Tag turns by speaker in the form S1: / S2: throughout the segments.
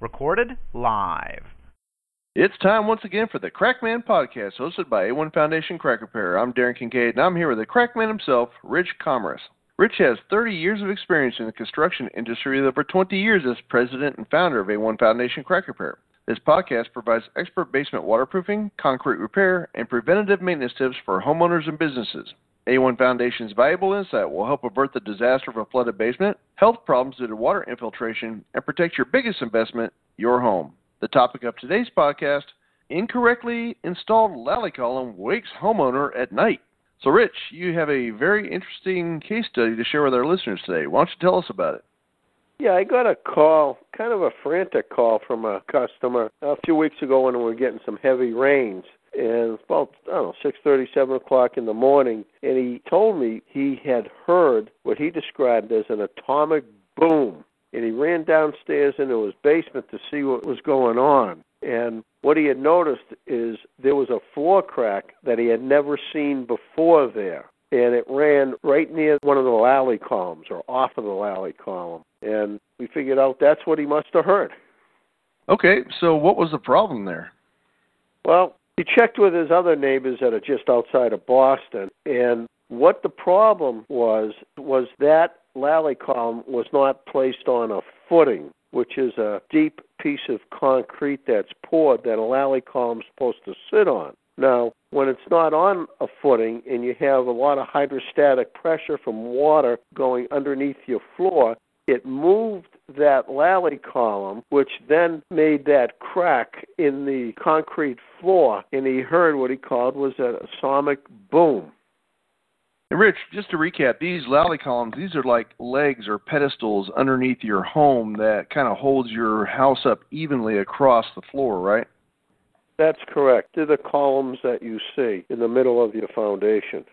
S1: Recorded live.
S2: It's time once again for the Crackman Podcast, hosted by A1 Foundation Crack Repair. I'm Darren Kincaid, and I'm here with the Crackman himself, Rich Commerce. Rich has 30 years of experience in the construction industry with over 20 years as president and founder of A1 Foundation Crack Repair. This podcast provides expert basement waterproofing, concrete repair, and preventative maintenance tips for homeowners and businesses. A1 Foundation's valuable insight will help avert the disaster of a flooded basement, health problems due to water infiltration, and protect your biggest investment, your home. The topic of today's podcast incorrectly installed lally column wakes homeowner at night. So, Rich, you have a very interesting case study to share with our listeners today. Why don't you tell us about it?
S3: Yeah, I got a call, kind of a frantic call from a customer a few weeks ago when we were getting some heavy rains. And about I don't know six thirty, seven o'clock in the morning, and he told me he had heard what he described as an atomic boom and he ran downstairs into his basement to see what was going on. And what he had noticed is there was a floor crack that he had never seen before there. And it ran right near one of the lally columns or off of the lally column. And we figured out that's what he must have heard.
S2: Okay, so what was the problem there?
S3: Well, he checked with his other neighbors that are just outside of Boston, and what the problem was was that lally column was not placed on a footing, which is a deep piece of concrete that's poured that a lally column is supposed to sit on. Now, when it's not on a footing and you have a lot of hydrostatic pressure from water going underneath your floor, it moved that lally column, which then made that crack in the concrete floor, and he heard what he called was an atomic boom.
S2: And Rich, just to recap, these lally columns, these are like legs or pedestals underneath your home that kind of holds your house up evenly across the floor, right?
S3: That's correct. They're the columns that you see in the middle of your foundation.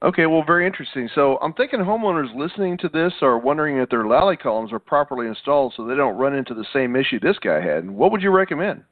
S2: Okay, well, very interesting. So I'm thinking homeowners listening to this are wondering if their lally columns are properly installed so they don't run into the same issue this guy had. What would you recommend?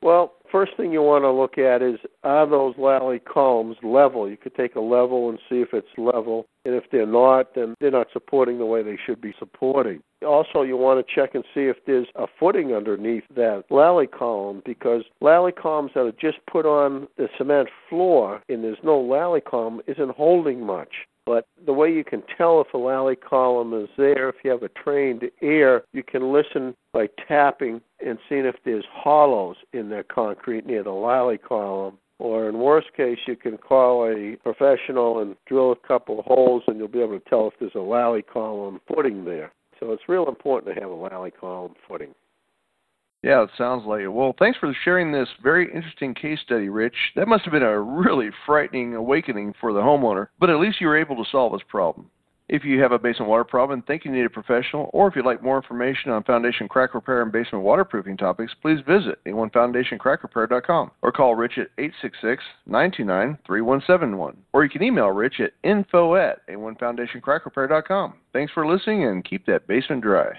S3: Well, first thing you want to look at is are those lally columns level? You could take a level and see if it's level, and if they're not, then they're not supporting the way they should be supporting. Also, you want to check and see if there's a footing underneath that lally column because lally columns that are just put on the cement floor and there's no lally column isn't holding much. But the way you can tell if a lally column is there, if you have a trained ear, you can listen by tapping and seeing if there's hollows in the concrete near the lally column. Or in worst case, you can call a professional and drill a couple of holes, and you'll be able to tell if there's a lally column footing there. So it's real important to have a lally column footing.
S2: Yeah, it sounds like it. Well, thanks for sharing this very interesting case study, Rich. That must have been a really frightening awakening for the homeowner, but at least you were able to solve his problem. If you have a basement water problem and think you need a professional, or if you'd like more information on foundation crack repair and basement waterproofing topics, please visit a1foundationcrackrepair.com or call Rich at 866-929-3171. Or you can email Rich at info at a1foundationcrackrepair.com. Thanks for listening and keep that basement dry.